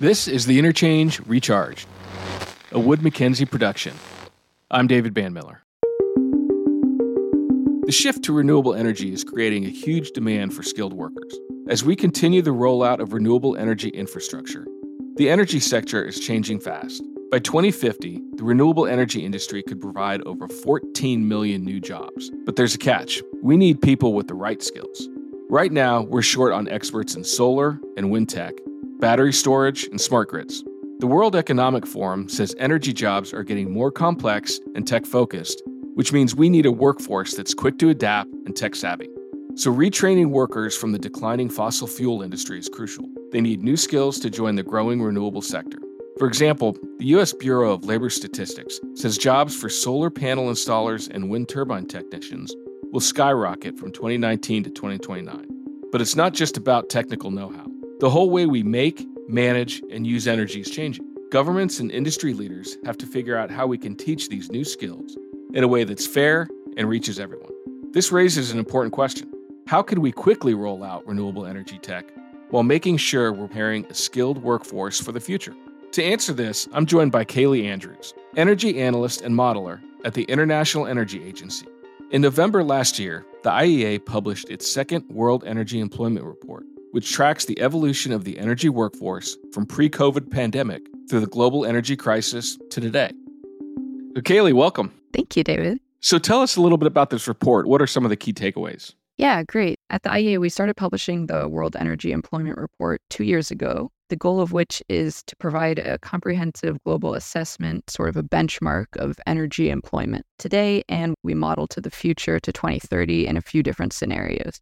This is the Interchange Recharged, a Wood Mackenzie production. I'm David Banmiller. The shift to renewable energy is creating a huge demand for skilled workers. As we continue the rollout of renewable energy infrastructure, the energy sector is changing fast. By 2050, the renewable energy industry could provide over 14 million new jobs. But there's a catch we need people with the right skills. Right now, we're short on experts in solar and wind tech, battery storage, and smart grids. The World Economic Forum says energy jobs are getting more complex and tech focused, which means we need a workforce that's quick to adapt and tech savvy. So, retraining workers from the declining fossil fuel industry is crucial. They need new skills to join the growing renewable sector. For example, the U.S. Bureau of Labor Statistics says jobs for solar panel installers and wind turbine technicians will skyrocket from 2019 to 2029. But it's not just about technical know how. The whole way we make, manage, and use energy is changing. Governments and industry leaders have to figure out how we can teach these new skills in a way that's fair and reaches everyone. This raises an important question How can we quickly roll out renewable energy tech while making sure we're preparing a skilled workforce for the future? To answer this, I'm joined by Caleigh Andrews, energy analyst and modeler at the International Energy Agency. In November last year, the IEA published its second World Energy Employment Report, which tracks the evolution of the energy workforce from pre-COVID pandemic through the global energy crisis to today. So Caleigh, welcome. Thank you, David. So tell us a little bit about this report. What are some of the key takeaways? Yeah, great. At the IEA, we started publishing the World Energy Employment Report two years ago the goal of which is to provide a comprehensive global assessment, sort of a benchmark of energy employment today, and we model to the future to 2030 in a few different scenarios.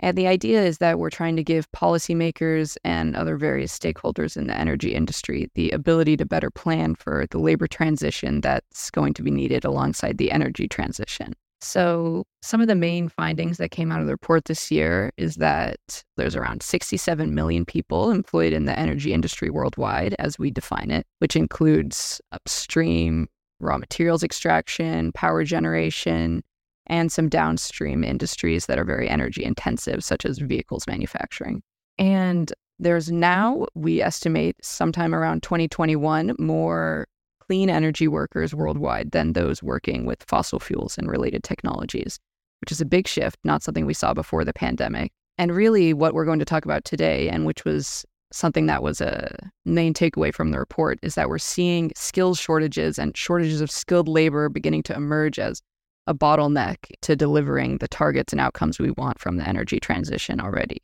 And the idea is that we're trying to give policymakers and other various stakeholders in the energy industry the ability to better plan for the labor transition that's going to be needed alongside the energy transition. So, some of the main findings that came out of the report this year is that there's around 67 million people employed in the energy industry worldwide, as we define it, which includes upstream raw materials extraction, power generation, and some downstream industries that are very energy intensive, such as vehicles manufacturing. And there's now, we estimate sometime around 2021, more clean energy workers worldwide than those working with fossil fuels and related technologies, which is a big shift, not something we saw before the pandemic. And really, what we're going to talk about today, and which was something that was a main takeaway from the report, is that we're seeing skills shortages and shortages of skilled labor beginning to emerge as a bottleneck to delivering the targets and outcomes we want from the energy transition already.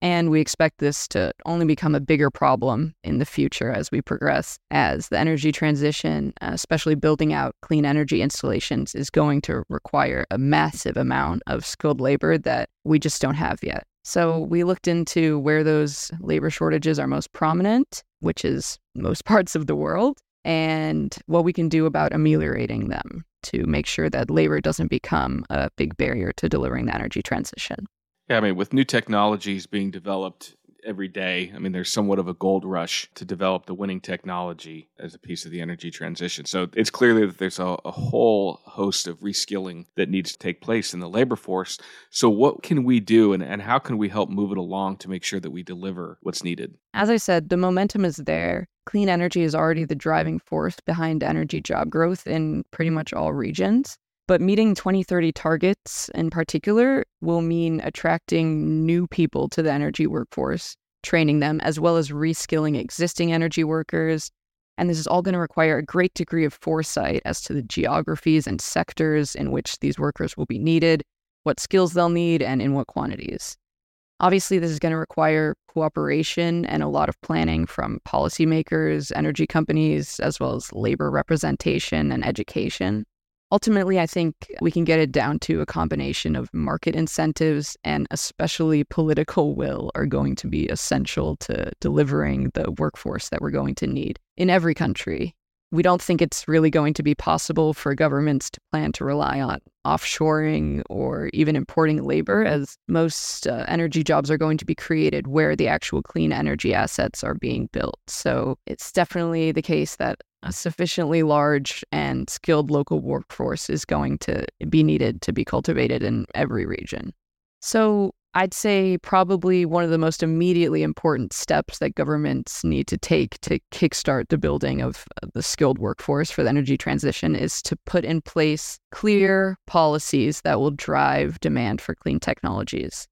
And we expect this to only become a bigger problem in the future as we progress, as the energy transition, especially building out clean energy installations, is going to require a massive amount of skilled labor that we just don't have yet. So we looked into where those labor shortages are most prominent, which is most parts of the world, and what we can do about ameliorating them to make sure that labor doesn't become a big barrier to delivering the energy transition. Yeah, I mean, with new technologies being developed every day, I mean, there's somewhat of a gold rush to develop the winning technology as a piece of the energy transition. So it's clearly that there's a, a whole host of reskilling that needs to take place in the labor force. So, what can we do and, and how can we help move it along to make sure that we deliver what's needed? As I said, the momentum is there. Clean energy is already the driving force behind energy job growth in pretty much all regions. But meeting 2030 targets in particular will mean attracting new people to the energy workforce, training them, as well as reskilling existing energy workers. And this is all going to require a great degree of foresight as to the geographies and sectors in which these workers will be needed, what skills they'll need, and in what quantities. Obviously, this is going to require cooperation and a lot of planning from policymakers, energy companies, as well as labor representation and education. Ultimately, I think we can get it down to a combination of market incentives and especially political will are going to be essential to delivering the workforce that we're going to need in every country. We don't think it's really going to be possible for governments to plan to rely on offshoring or even importing labor, as most uh, energy jobs are going to be created where the actual clean energy assets are being built. So it's definitely the case that a sufficiently large and skilled local workforce is going to be needed to be cultivated in every region. So I'd say probably one of the most immediately important steps that governments need to take to kickstart the building of the skilled workforce for the energy transition is to put in place clear policies that will drive demand for clean technologies.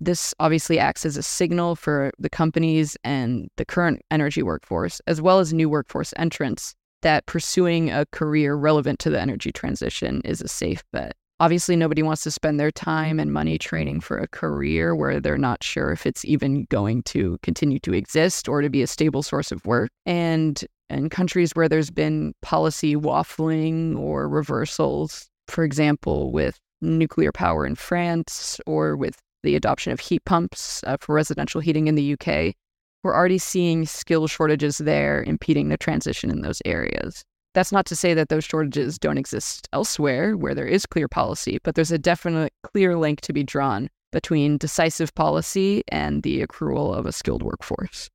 This obviously acts as a signal for the companies and the current energy workforce, as well as new workforce entrants, that pursuing a career relevant to the energy transition is a safe bet. Obviously, nobody wants to spend their time and money training for a career where they're not sure if it's even going to continue to exist or to be a stable source of work. And in countries where there's been policy waffling or reversals, for example, with nuclear power in France or with the adoption of heat pumps uh, for residential heating in the UK, we're already seeing skill shortages there impeding the transition in those areas. That's not to say that those shortages don't exist elsewhere where there is clear policy, but there's a definite clear link to be drawn between decisive policy and the accrual of a skilled workforce.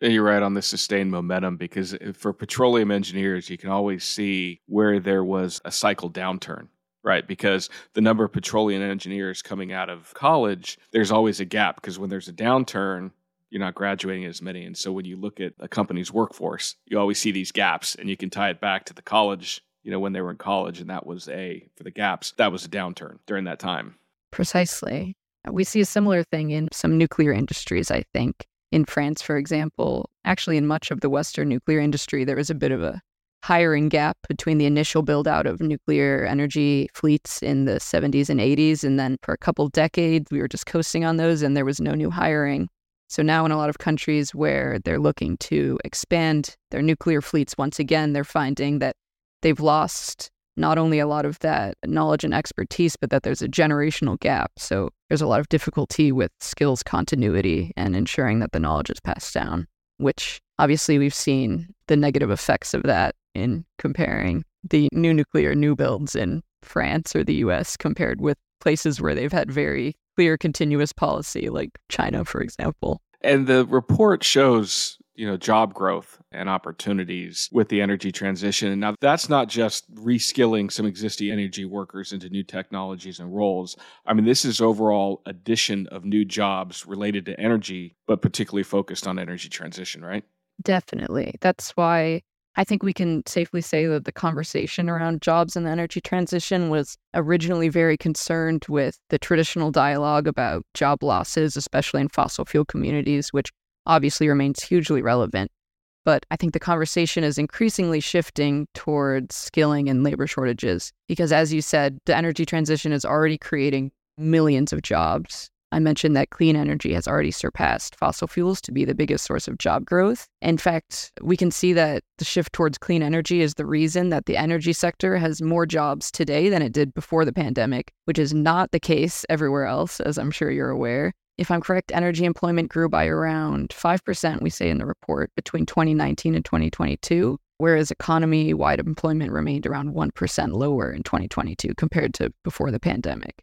You're right on the sustained momentum because uh, for petroleum engineers, you can always see where there was a cycle downturn, right? Because the number of petroleum engineers coming out of college, there's always a gap because when there's a downturn, you're not graduating as many. And so when you look at a company's workforce, you always see these gaps and you can tie it back to the college, you know, when they were in college. And that was a, for the gaps, that was a downturn during that time. Precisely. We see a similar thing in some nuclear industries, I think. In France, for example, actually, in much of the Western nuclear industry, there was a bit of a hiring gap between the initial build out of nuclear energy fleets in the 70s and 80s. And then for a couple decades, we were just coasting on those and there was no new hiring. So now, in a lot of countries where they're looking to expand their nuclear fleets once again, they're finding that they've lost not only a lot of that knowledge and expertise, but that there's a generational gap. So there's a lot of difficulty with skills continuity and ensuring that the knowledge is passed down, which obviously we've seen the negative effects of that in comparing the new nuclear new builds in France or the US compared with places where they've had very clear continuous policy like China, for example. And the report shows, you know, job growth and opportunities with the energy transition. And now that's not just reskilling some existing energy workers into new technologies and roles. I mean, this is overall addition of new jobs related to energy, but particularly focused on energy transition, right? Definitely. That's why I think we can safely say that the conversation around jobs and the energy transition was originally very concerned with the traditional dialogue about job losses, especially in fossil fuel communities, which obviously remains hugely relevant. But I think the conversation is increasingly shifting towards skilling and labor shortages because, as you said, the energy transition is already creating millions of jobs I mentioned that clean energy has already surpassed fossil fuels to be the biggest source of job growth. In fact, we can see that the shift towards clean energy is the reason that the energy sector has more jobs today than it did before the pandemic, which is not the case everywhere else, as I'm sure you're aware. If I'm correct, energy employment grew by around 5%, we say in the report, between 2019 and 2022, whereas economy wide employment remained around 1% lower in 2022 compared to before the pandemic.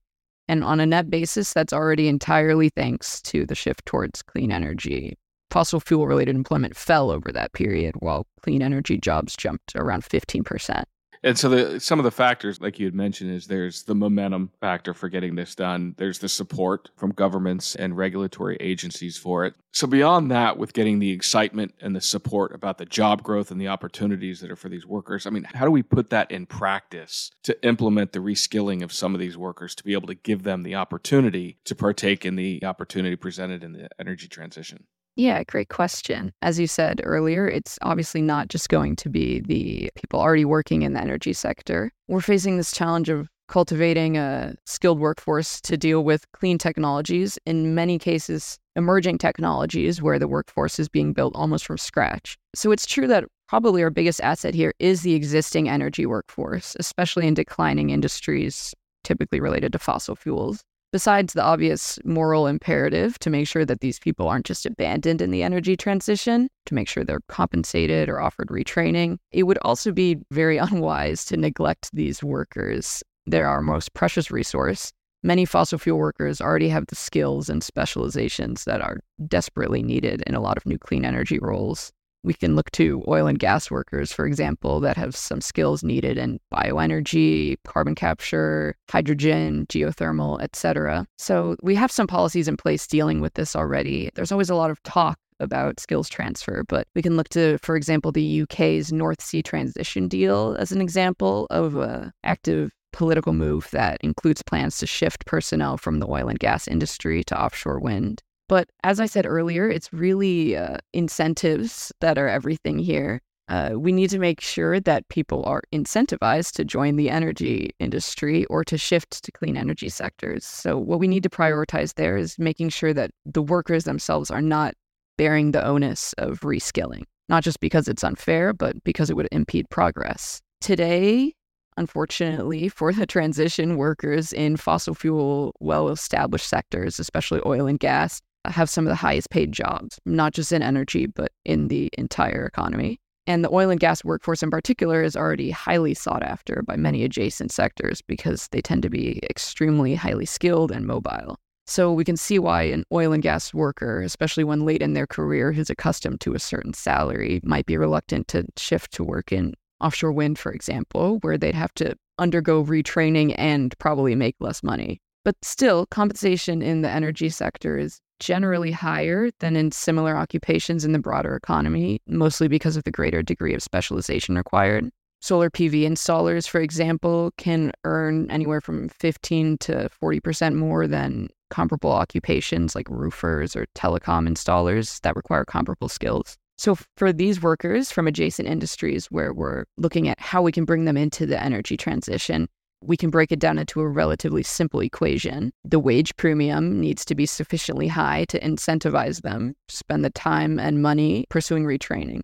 And on a net basis, that's already entirely thanks to the shift towards clean energy. Fossil fuel related employment fell over that period, while clean energy jobs jumped around 15%. And so the, some of the factors, like you had mentioned, is there's the momentum factor for getting this done. There's the support from governments and regulatory agencies for it. So beyond that, with getting the excitement and the support about the job growth and the opportunities that are for these workers, I mean, how do we put that in practice to implement the reskilling of some of these workers to be able to give them the opportunity to partake in the opportunity presented in the energy transition? Yeah, great question. As you said earlier, it's obviously not just going to be the people already working in the energy sector. We're facing this challenge of cultivating a skilled workforce to deal with clean technologies, in many cases, emerging technologies where the workforce is being built almost from scratch. So it's true that probably our biggest asset here is the existing energy workforce, especially in declining industries typically related to fossil fuels. Besides the obvious moral imperative to make sure that these people aren't just abandoned in the energy transition, to make sure they're compensated or offered retraining, it would also be very unwise to neglect these workers. They're our most precious resource. Many fossil fuel workers already have the skills and specializations that are desperately needed in a lot of new clean energy roles. We can look to oil and gas workers, for example, that have some skills needed in bioenergy, carbon capture, hydrogen, geothermal, etc. So we have some policies in place dealing with this already. There's always a lot of talk about skills transfer, but we can look to, for example, the UK's North Sea transition deal as an example of an active political move that includes plans to shift personnel from the oil and gas industry to offshore wind. But as I said earlier, it's really uh, incentives that are everything here. Uh, we need to make sure that people are incentivized to join the energy industry or to shift to clean energy sectors. So, what we need to prioritize there is making sure that the workers themselves are not bearing the onus of reskilling, not just because it's unfair, but because it would impede progress. Today, unfortunately, for the transition workers in fossil fuel well established sectors, especially oil and gas, have some of the highest paid jobs, not just in energy, but in the entire economy. And the oil and gas workforce in particular is already highly sought after by many adjacent sectors because they tend to be extremely highly skilled and mobile. So we can see why an oil and gas worker, especially one late in their career who's accustomed to a certain salary, might be reluctant to shift to work in offshore wind, for example, where they'd have to undergo retraining and probably make less money. But still, compensation in the energy sector is generally higher than in similar occupations in the broader economy, mostly because of the greater degree of specialization required. Solar PV installers, for example, can earn anywhere from 15 to 40% more than comparable occupations like roofers or telecom installers that require comparable skills. So, for these workers from adjacent industries where we're looking at how we can bring them into the energy transition, we can break it down into a relatively simple equation. The wage premium needs to be sufficiently high to incentivize them spend the time and money pursuing retraining.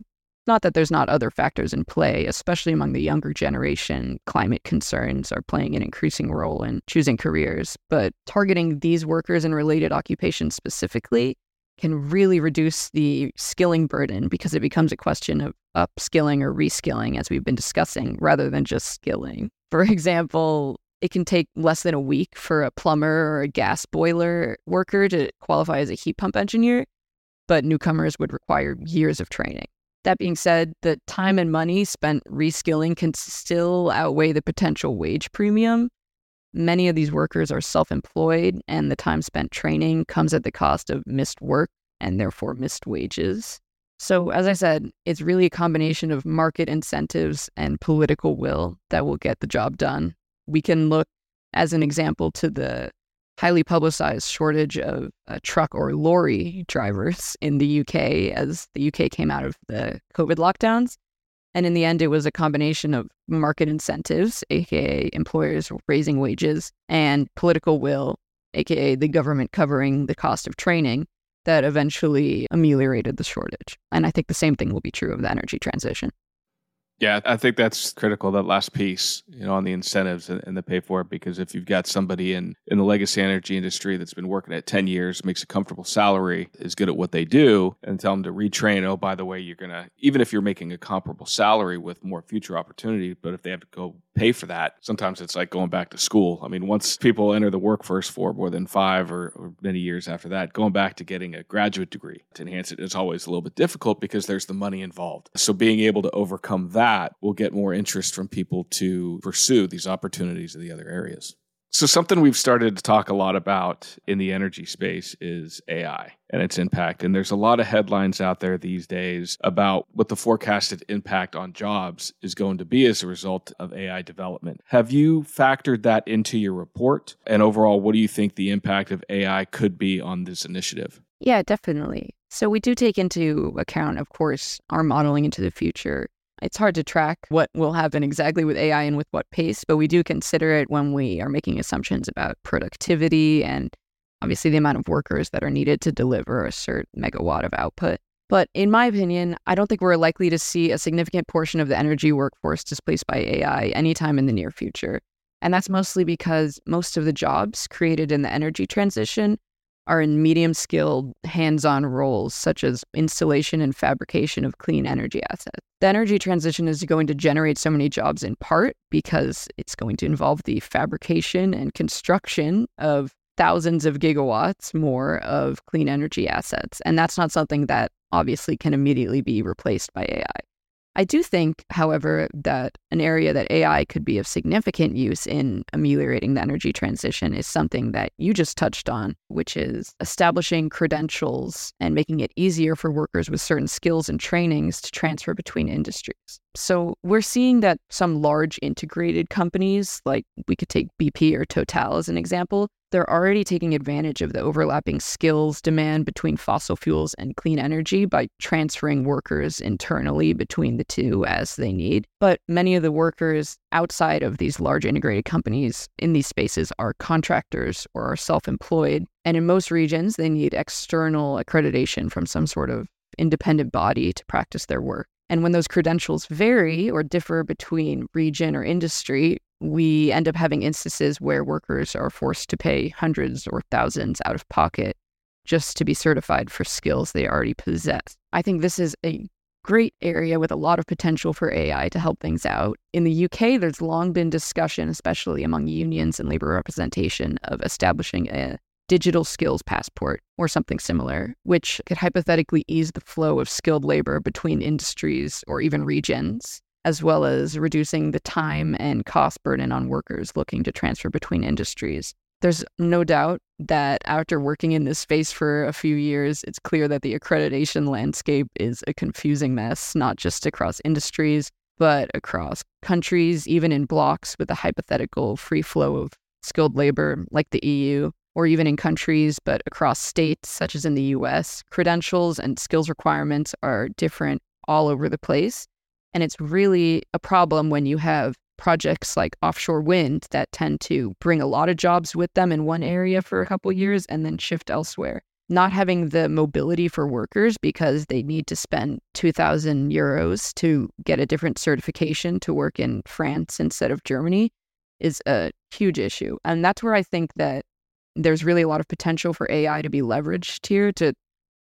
Not that there's not other factors in play, especially among the younger generation. Climate concerns are playing an increasing role in choosing careers, but targeting these workers and related occupations specifically can really reduce the skilling burden because it becomes a question of upskilling or reskilling, as we've been discussing, rather than just skilling. For example, it can take less than a week for a plumber or a gas boiler worker to qualify as a heat pump engineer, but newcomers would require years of training. That being said, the time and money spent reskilling can still outweigh the potential wage premium. Many of these workers are self employed, and the time spent training comes at the cost of missed work and therefore missed wages. So, as I said, it's really a combination of market incentives and political will that will get the job done. We can look, as an example, to the highly publicized shortage of uh, truck or lorry drivers in the UK as the UK came out of the COVID lockdowns. And in the end, it was a combination of market incentives, aka employers raising wages, and political will, aka the government covering the cost of training, that eventually ameliorated the shortage. And I think the same thing will be true of the energy transition. Yeah, I think that's critical. That last piece, you know, on the incentives and, the pay for it, because if you've got somebody in in the legacy energy industry that's been working at ten years, makes a comfortable salary, is good at what they do, and tell them to retrain. Oh, by the way, you're gonna even if you're making a comparable salary with more future opportunity, but if they have to go pay for that, sometimes it's like going back to school. I mean, once people enter the workforce for more than five or, or many years after that, going back to getting a graduate degree to enhance it is always a little bit difficult because there's the money involved. So being able to overcome that will get more interest from people to pursue these opportunities in the other areas. So, something we've started to talk a lot about in the energy space is AI and its impact. And there's a lot of headlines out there these days about what the forecasted impact on jobs is going to be as a result of AI development. Have you factored that into your report? And overall, what do you think the impact of AI could be on this initiative? Yeah, definitely. So, we do take into account, of course, our modeling into the future it's hard to track what will happen exactly with AI and with what pace, but we do consider it when we are making assumptions about productivity and obviously the amount of workers that are needed to deliver a certain megawatt of output. But in my opinion, I don't think we're likely to see a significant portion of the energy workforce displaced by AI anytime in the near future. And that's mostly because most of the jobs created in the energy transition are in medium skilled, hands on roles such as installation and fabrication of clean energy assets. The energy transition is going to generate so many jobs in part because it's going to involve the fabrication and construction of thousands of gigawatts more of clean energy assets. And that's not something that obviously can immediately be replaced by AI. I do think, however, that an area that AI could be of significant use in ameliorating the energy transition is something that you just touched on, which is establishing credentials and making it easier for workers with certain skills and trainings to transfer between industries. So we're seeing that some large integrated companies, like we could take BP or Total as an example, they're already taking advantage of the overlapping skills demand between fossil fuels and clean energy by transferring workers internally between the two as they need. But many of the workers outside of these large integrated companies in these spaces are contractors or are self employed. And in most regions, they need external accreditation from some sort of independent body to practice their work. And when those credentials vary or differ between region or industry, we end up having instances where workers are forced to pay hundreds or thousands out of pocket just to be certified for skills they already possess. I think this is a great area with a lot of potential for AI to help things out. In the UK, there's long been discussion, especially among unions and labor representation, of establishing a digital skills passport or something similar, which could hypothetically ease the flow of skilled labor between industries or even regions as well as reducing the time and cost burden on workers looking to transfer between industries. There's no doubt that after working in this space for a few years, it's clear that the accreditation landscape is a confusing mess, not just across industries, but across countries, even in blocs with a hypothetical free flow of skilled labor like the EU, or even in countries, but across states, such as in the US. Credentials and skills requirements are different all over the place. And it's really a problem when you have projects like offshore wind that tend to bring a lot of jobs with them in one area for a couple years and then shift elsewhere. Not having the mobility for workers because they need to spend 2,000 euros to get a different certification to work in France instead of Germany is a huge issue. And that's where I think that there's really a lot of potential for AI to be leveraged here to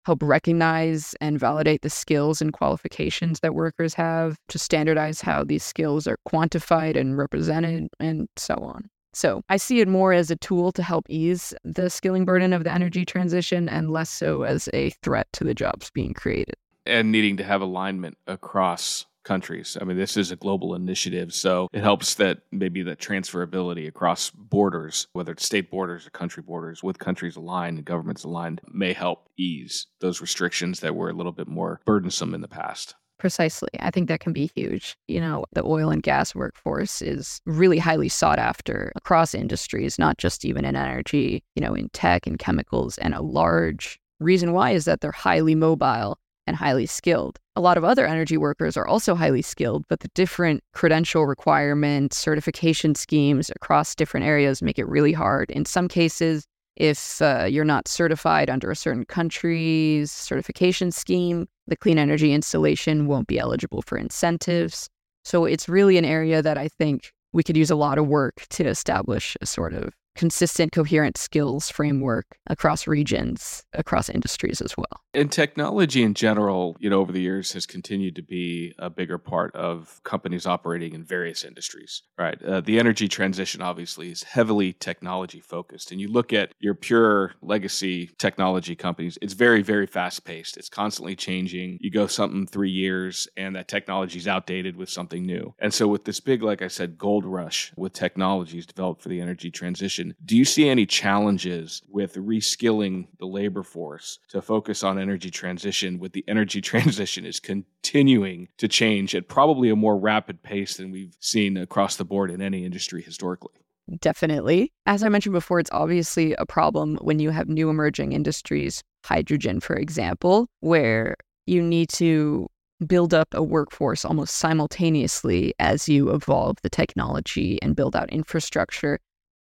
help recognize and validate the skills and qualifications that workers have, to standardize how these skills are quantified and represented, and so on. So I see it more as a tool to help ease the skilling burden of the energy transition and less so as a threat to the jobs being created. And needing to have alignment across countries. I mean, this is a global initiative, so it helps that maybe the transferability across borders, whether it's state borders or country borders, with countries aligned and governments aligned, may help ease those restrictions that were a little bit more burdensome in the past. Precisely. I think that can be huge. You know, the oil and gas workforce is really highly sought after across industries, not just even in energy, you know, in tech and chemicals. And a large reason why is that they're highly mobile and highly skilled. A lot of other energy workers are also highly skilled, but the different credential requirements, certification schemes across different areas make it really hard. In some cases, if uh, you're not certified under a certain country's certification scheme, the clean energy installation won't be eligible for incentives. So it's really an area that I think we could use a lot of work to establish a sort of consistent, coherent skills framework across regions, across industries as well. And technology in general, you know, over the years has continued to be a bigger part of companies operating in various industries, right? Uh, the energy transition obviously is heavily technology focused. And you look at your pure legacy technology companies, it's very, very fast paced. It's constantly changing. You go something three years and that technology is outdated with something new. And so, with this big, like I said, gold rush with technologies developed for the energy transition, do you see any challenges with reskilling the labor force to focus on energy transition with the energy transition is continuing to change at probably a more rapid pace than we've seen across the board in any industry historically. Definitely. As I mentioned before, it's obviously a problem when you have new emerging industries, hydrogen, for example, where you need to build up a workforce almost simultaneously as you evolve the technology and build out infrastructure.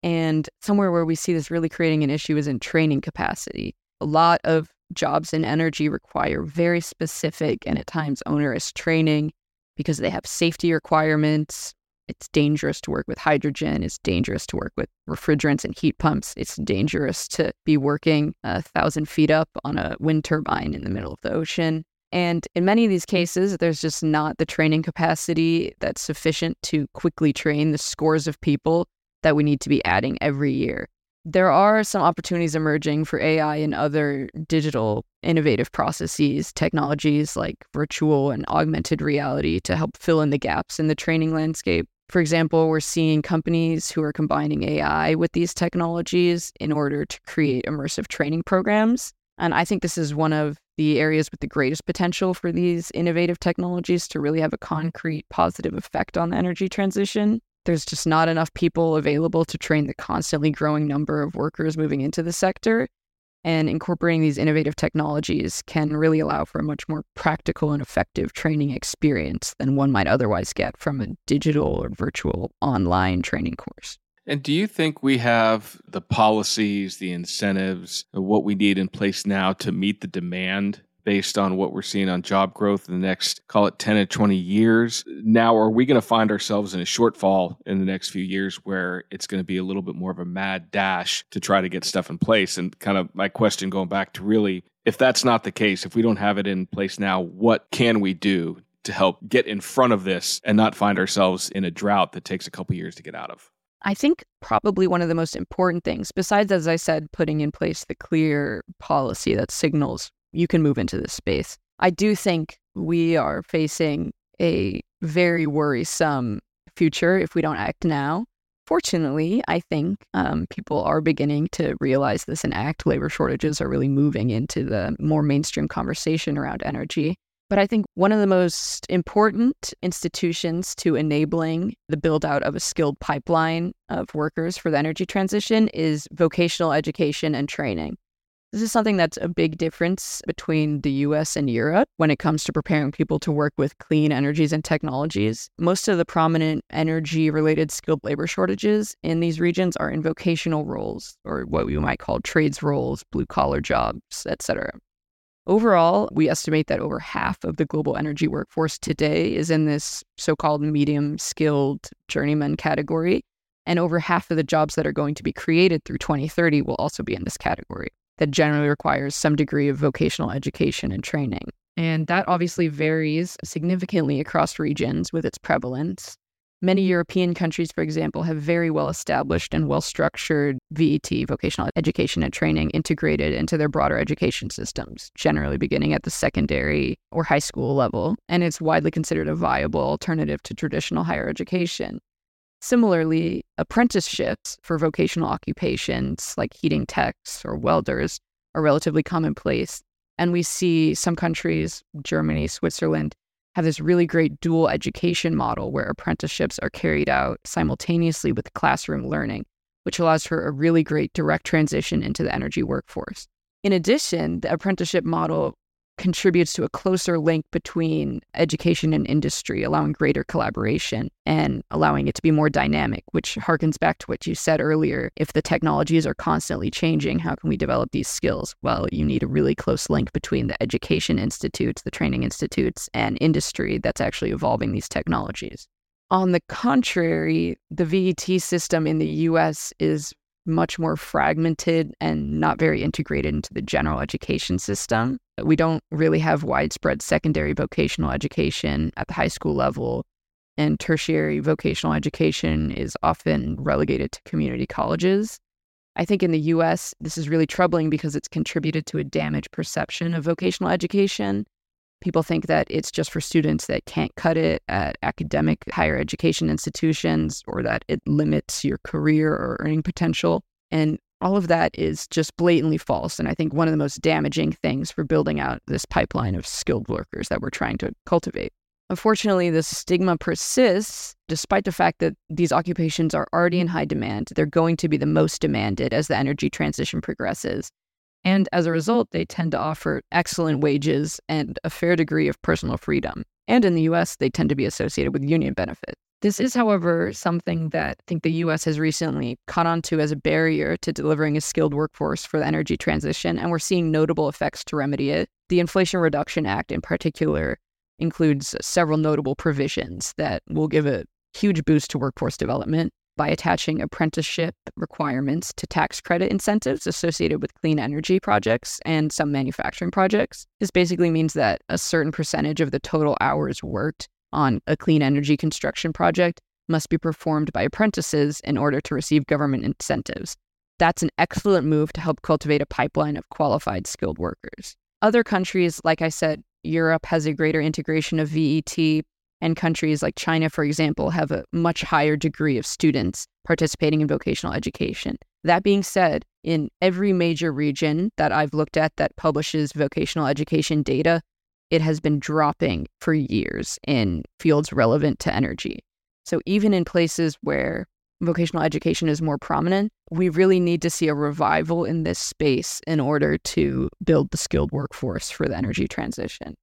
And somewhere where we see this really creating an issue is in training capacity. A lot of jobs in energy require very specific and at times onerous training because they have safety requirements. It's dangerous to work with hydrogen. It's dangerous to work with refrigerants and heat pumps. It's dangerous to be working a thousand feet up on a wind turbine in the middle of the ocean. And in many of these cases, there's just not the training capacity that's sufficient to quickly train the scores of people that we need to be adding every year. there are some opportunities emerging for AI and other digital innovative processes, technologies like virtual and augmented reality to help fill in the gaps in the training landscape. For example, we're seeing companies who are combining AI with these technologies in order to create immersive training programs. And I think this is one of the areas with the greatest potential for these innovative technologies to really have a concrete positive effect on the energy transition. There's just not enough people available to train the constantly growing number of workers moving into the sector. And incorporating these innovative technologies can really allow for a much more practical and effective training experience than one might otherwise get from a digital or virtual online training course. And do you think we have the policies, the incentives, what we need in place now to meet the demand based on what we're seeing on job growth in the next, call it 10 to 20 years. Now, are we going to find ourselves in a shortfall in the next few years where it's going to be a little bit more of a mad dash to try to get stuff in place? And kind of my question going back to really, if that's not the case, if we don't have it in place now, what can we do to help get in front of this and not find ourselves in a drought that takes a couple years to get out of? I think probably one of the most important things, besides, as I said, putting in place the clear policy that signals you can move into this space. I do think we are facing a very worrisome future if we don't act now. Fortunately, I think um, people are beginning to realize this and act. Labor shortages are really moving into the more mainstream conversation around energy. But I think one of the most important institutions to enabling the build out of a skilled pipeline of workers for the energy transition is vocational education and training. This is something that's a big difference between the US and Europe when it comes to preparing people to work with clean energies and technologies. Most of the prominent energy related skilled labor shortages in these regions are in vocational roles or what we might call trades roles, blue collar jobs, etc. Overall, we estimate that over half of the global energy workforce today is in this so called medium skilled journeyman category. And over half of the jobs that are going to be created through 2030 will also be in this category that generally requires some degree of vocational education and training. And that obviously varies significantly across regions with its prevalence. Many European countries, for example, have very well established and well structured VET, vocational education and training, integrated into their broader education systems, generally beginning at the secondary or high school level. And it's widely considered a viable alternative to traditional higher education. Similarly, apprenticeships for vocational occupations like heating techs or welders are relatively commonplace. And we see some countries, Germany, Switzerland, have this really great dual education model where apprenticeships are carried out simultaneously with classroom learning, which allows for a really great direct transition into the energy workforce. In addition, the apprenticeship model contributes to a closer link between education and industry, allowing greater collaboration and allowing it to be more dynamic, which harkens back to what you said earlier. If the technologies are constantly changing, how can we develop these skills? Well, you need a really close link between the education institutes, the training institutes, and industry that's actually evolving these technologies. On the contrary, the VET system in the US is much more fragmented and not very integrated into the general education system. We don't really have widespread secondary vocational education at the high school level, and tertiary vocational education is often relegated to community colleges. I think in the US, this is really troubling because it's contributed to a damaged perception of vocational education. People think that it's just for students that can't cut it at academic higher education institutions or that it limits your career or earning potential. And all of that is just blatantly false. And I think one of the most damaging things for building out this pipeline of skilled workers that we're trying to cultivate. Unfortunately, the stigma persists despite the fact that these occupations are already in high demand. They're going to be the most demanded as the energy transition progresses. And as a result, they tend to offer excellent wages and a fair degree of personal freedom. And in the US, they tend to be associated with union benefits. This is, however, something that I think the US has recently caught on to as a barrier to delivering a skilled workforce for the energy transition, and we're seeing notable effects to remedy it. The Inflation Reduction Act, in particular, includes several notable provisions that will give a huge boost to workforce development by attaching apprenticeship requirements to tax credit incentives associated with clean energy projects and some manufacturing projects. This basically means that a certain percentage of the total hours worked on a clean energy construction project must be performed by apprentices in order to receive government incentives. that's an excellent move to help cultivate a pipeline of qualified skilled workers. Other countries, like I said, Europe has a greater integration of VET, and countries like China, for example, have a much higher degree of students participating in vocational education. That being said, in every major region that I've looked at that publishes vocational education data, it has been dropping for years in fields relevant to energy. So even in places where vocational education is more prominent, we really need to see a revival in this space in order to build the skilled workforce for the energy transition.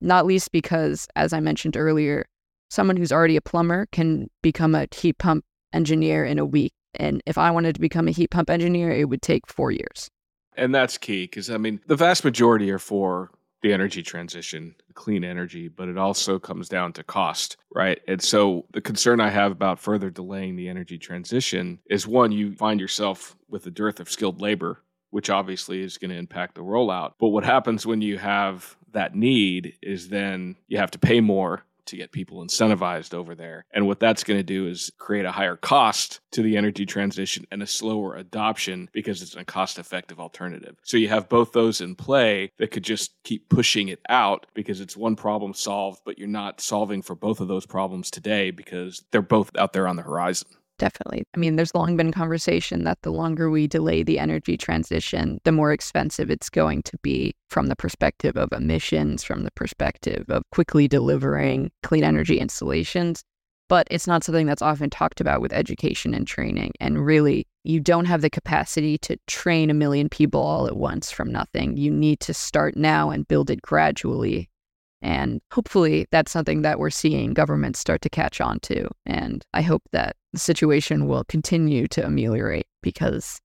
Not least because, as I mentioned earlier, someone who's already a plumber can become a heat pump engineer in a week. And if I wanted to become a heat pump engineer, it would take four years. And that's key because, I mean, the vast majority are for the energy transition, clean energy, but it also comes down to cost, right? And so the concern I have about further delaying the energy transition is one, you find yourself with a dearth of skilled labor, which obviously is going to impact the rollout. But what happens when you have that need is then you have to pay more to get people incentivized over there. And what that's going to do is create a higher cost to the energy transition and a slower adoption because it's a cost effective alternative. So you have both those in play that could just keep pushing it out because it's one problem solved, but you're not solving for both of those problems today because they're both out there on the horizon. Definitely. I mean, there's long been conversation that the longer we delay the energy transition, the more expensive it's going to be from the perspective of emissions, from the perspective of quickly delivering clean energy installations. But it's not something that's often talked about with education and training. And really, you don't have the capacity to train a million people all at once from nothing. You need to start now and build it gradually and hopefully that's something that we're seeing governments start to catch on to. And I hope that the situation will continue to ameliorate because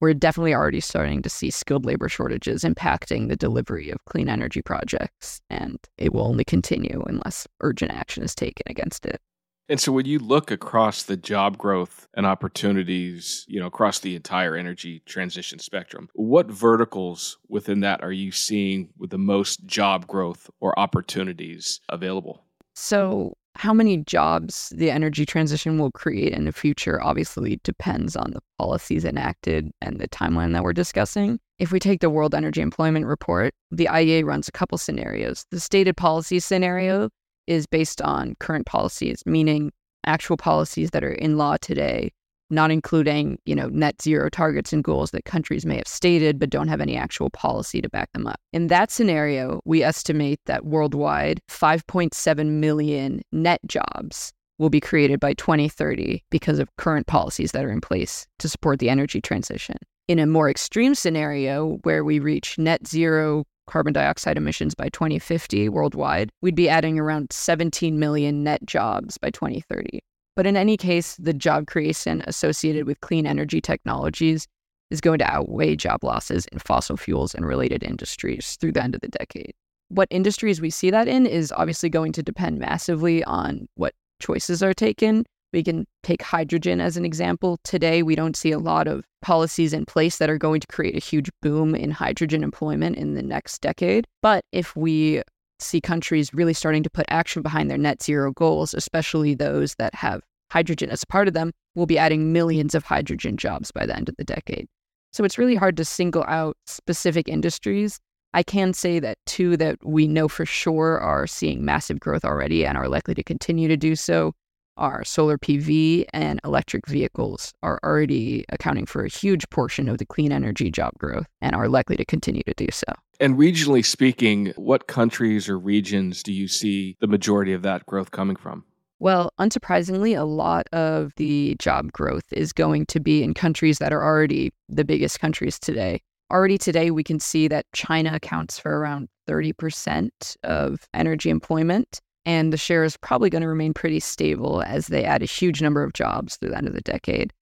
we're definitely already starting to see skilled labor shortages impacting the delivery of clean energy projects. And it will only continue unless urgent action is taken against it. And so when you look across the job growth and opportunities, you know, across the entire energy transition spectrum, what verticals within that are you seeing with the most job growth or opportunities available? So how many jobs the energy transition will create in the future obviously depends on the policies enacted and the timeline that we're discussing. If we take the World Energy Employment Report, the IEA runs a couple scenarios. The stated policy scenario is based on current policies, meaning actual policies that are in law today, not including, you know, net zero targets and goals that countries may have stated but don't have any actual policy to back them up. In that scenario, we estimate that worldwide 5.7 million net jobs will be created by 2030 because of current policies that are in place to support the energy transition. In a more extreme scenario where we reach net zero carbon dioxide emissions by 2050 worldwide, we'd be adding around 17 million net jobs by 2030. But in any case, the job creation associated with clean energy technologies is going to outweigh job losses in fossil fuels and related industries through the end of the decade. What industries we see that in is obviously going to depend massively on what choices are taken we can take hydrogen as an example. Today, we don't see a lot of policies in place that are going to create a huge boom in hydrogen employment in the next decade. But if we see countries really starting to put action behind their net zero goals, especially those that have hydrogen as a part of them, we'll be adding millions of hydrogen jobs by the end of the decade. So it's really hard to single out specific industries. I can say that two that we know for sure are seeing massive growth already and are likely to continue to do so are solar PV and electric vehicles are already accounting for a huge portion of the clean energy job growth and are likely to continue to do so. And regionally speaking, what countries or regions do you see the majority of that growth coming from? Well, unsurprisingly, a lot of the job growth is going to be in countries that are already the biggest countries today. Already today, we can see that China accounts for around 30% of energy employment and the share is probably going to remain pretty stable as they add a huge number of jobs through the end of the decade.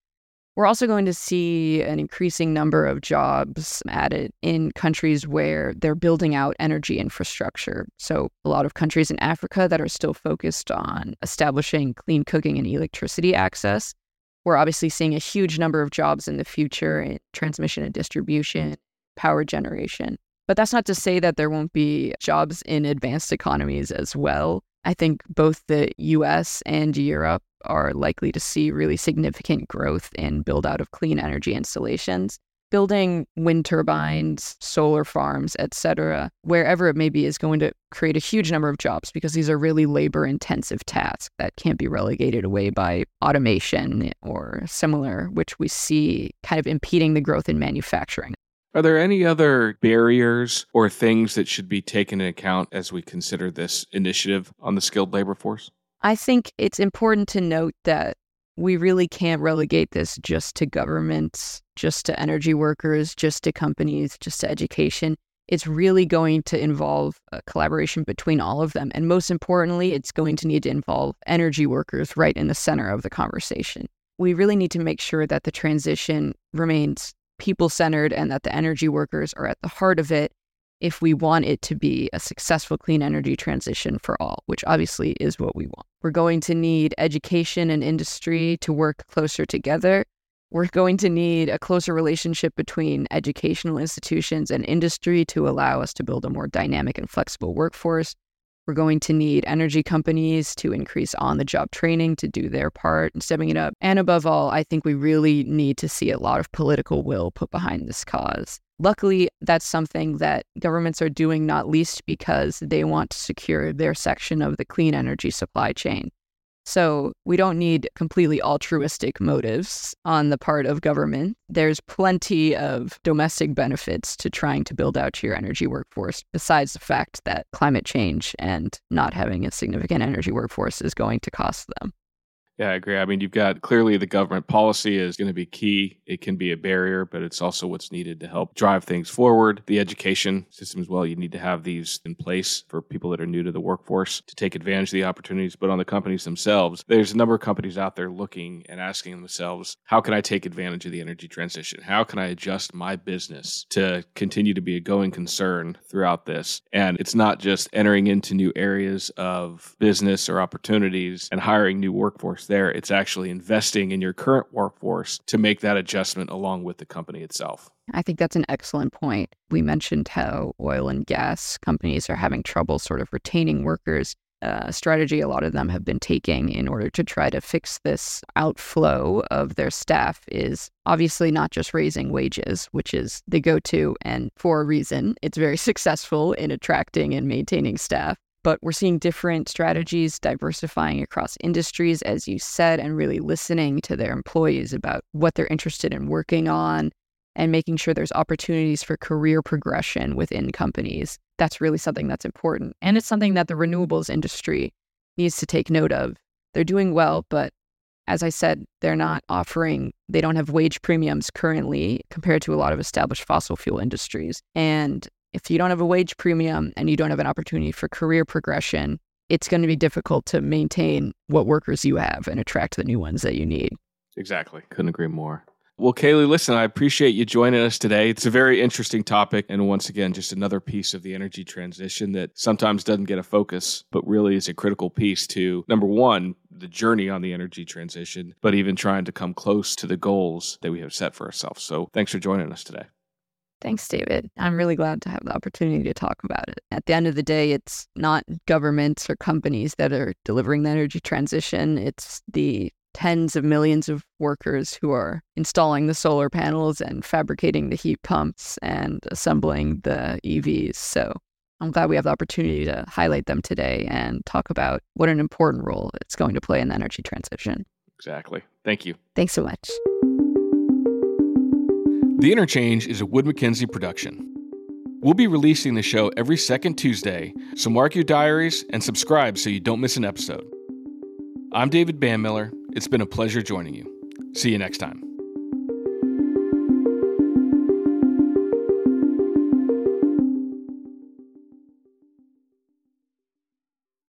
We're also going to see an increasing number of jobs added in countries where they're building out energy infrastructure. So, a lot of countries in Africa that are still focused on establishing clean cooking and electricity access. We're obviously seeing a huge number of jobs in the future in transmission and distribution, power generation. But that's not to say that there won't be jobs in advanced economies as well. I think both the US and Europe are likely to see really significant growth in build out of clean energy installations building wind turbines, solar farms, etc., wherever it may be, is going to create a huge number of jobs because these are really labor intensive tasks that can't be relegated away by automation or similar, which we see kind of impeding the growth in manufacturing. Are there any other barriers or things that should be taken into account as we consider this initiative on the skilled labor force? I think it's important to note that we really can't relegate this just to governments, just to energy workers, just to companies, just to education. It's really going to involve collaboration between all of them. And most importantly, it's going to need to involve energy workers right in the center of the conversation. We really need to make sure that the transition remains people centered and that the energy workers are at the heart of it if we want it to be a successful clean energy transition for all, which obviously is what we want. We're going to need education and industry to work closer together. We're going to need a closer relationship between educational institutions and industry to allow us to build a more dynamic and flexible workforce. We're going to need energy companies to increase on the job training to do their part and stepping it up. And above all, I think we really need to see a lot of political will put behind this cause. Luckily, that's something that governments are doing, not least because they want to secure their section of the clean energy supply chain. So we don't need completely altruistic motives on the part of government. There's plenty of domestic benefits to trying to build out your energy workforce, besides the fact that climate change and not having a significant energy workforce is going to cost them. Yeah, I agree. I mean, you've got clearly the government policy is going to be key. It can be a barrier, but it's also what's needed to help drive things forward. The education system as well. You need to have these in place for people that are new to the workforce to take advantage of the opportunities. But on the companies themselves, there's a number of companies out there looking and asking themselves, how can I take advantage of the energy transition? How can I adjust my business to continue to be a going concern throughout this? And it's not just entering into new areas of business or opportunities and hiring new workforce workforce there. It's actually investing in your current workforce to make that adjustment along with the company itself. I think that's an excellent point. We mentioned how oil and gas companies are having trouble sort of retaining workers. A strategy a lot of them have been taking in order to try to fix this outflow of their staff is obviously not just raising wages, which is the go to, and for a reason. It's very successful in attracting and maintaining staff but we're seeing different strategies diversifying across industries, as you said, and really listening to their employees about what they're interested in working on and making sure there's opportunities for career progression within companies. That's really something that's important. And it's something that the renewables industry needs to take note of. They're doing well, but as I said, they're not offering, they don't have wage premiums currently compared to a lot of established fossil fuel industries. And if you don't have a wage premium and you don't have an opportunity for career progression, it's going to be difficult to maintain what workers you have and attract the new ones that you need. Exactly. Couldn't agree more. Well, Caleigh, listen, I appreciate you joining us today. It's a very interesting topic. And once again, just another piece of the energy transition that sometimes doesn't get a focus, but really is a critical piece to number one, the journey on the energy transition, but even trying to come close to the goals that we have set for ourselves. So thanks for joining us today. Thanks, David. I'm really glad to have the opportunity to talk about it. At the end of the day, it's not governments or companies that are delivering the energy transition, it's the tens of millions of workers who are installing the solar panels and fabricating the heat pumps and assembling the EVs. So I'm glad we have the opportunity to highlight them today and talk about what an important role it's going to play in the energy transition. Exactly. Thank you. Thanks so much. The Interchange is a Wood Mackenzie production. We'll be releasing the show every second Tuesday, so mark your diaries and subscribe so you don't miss an episode. I'm David Banmiller. It's been a pleasure joining you. See you next time.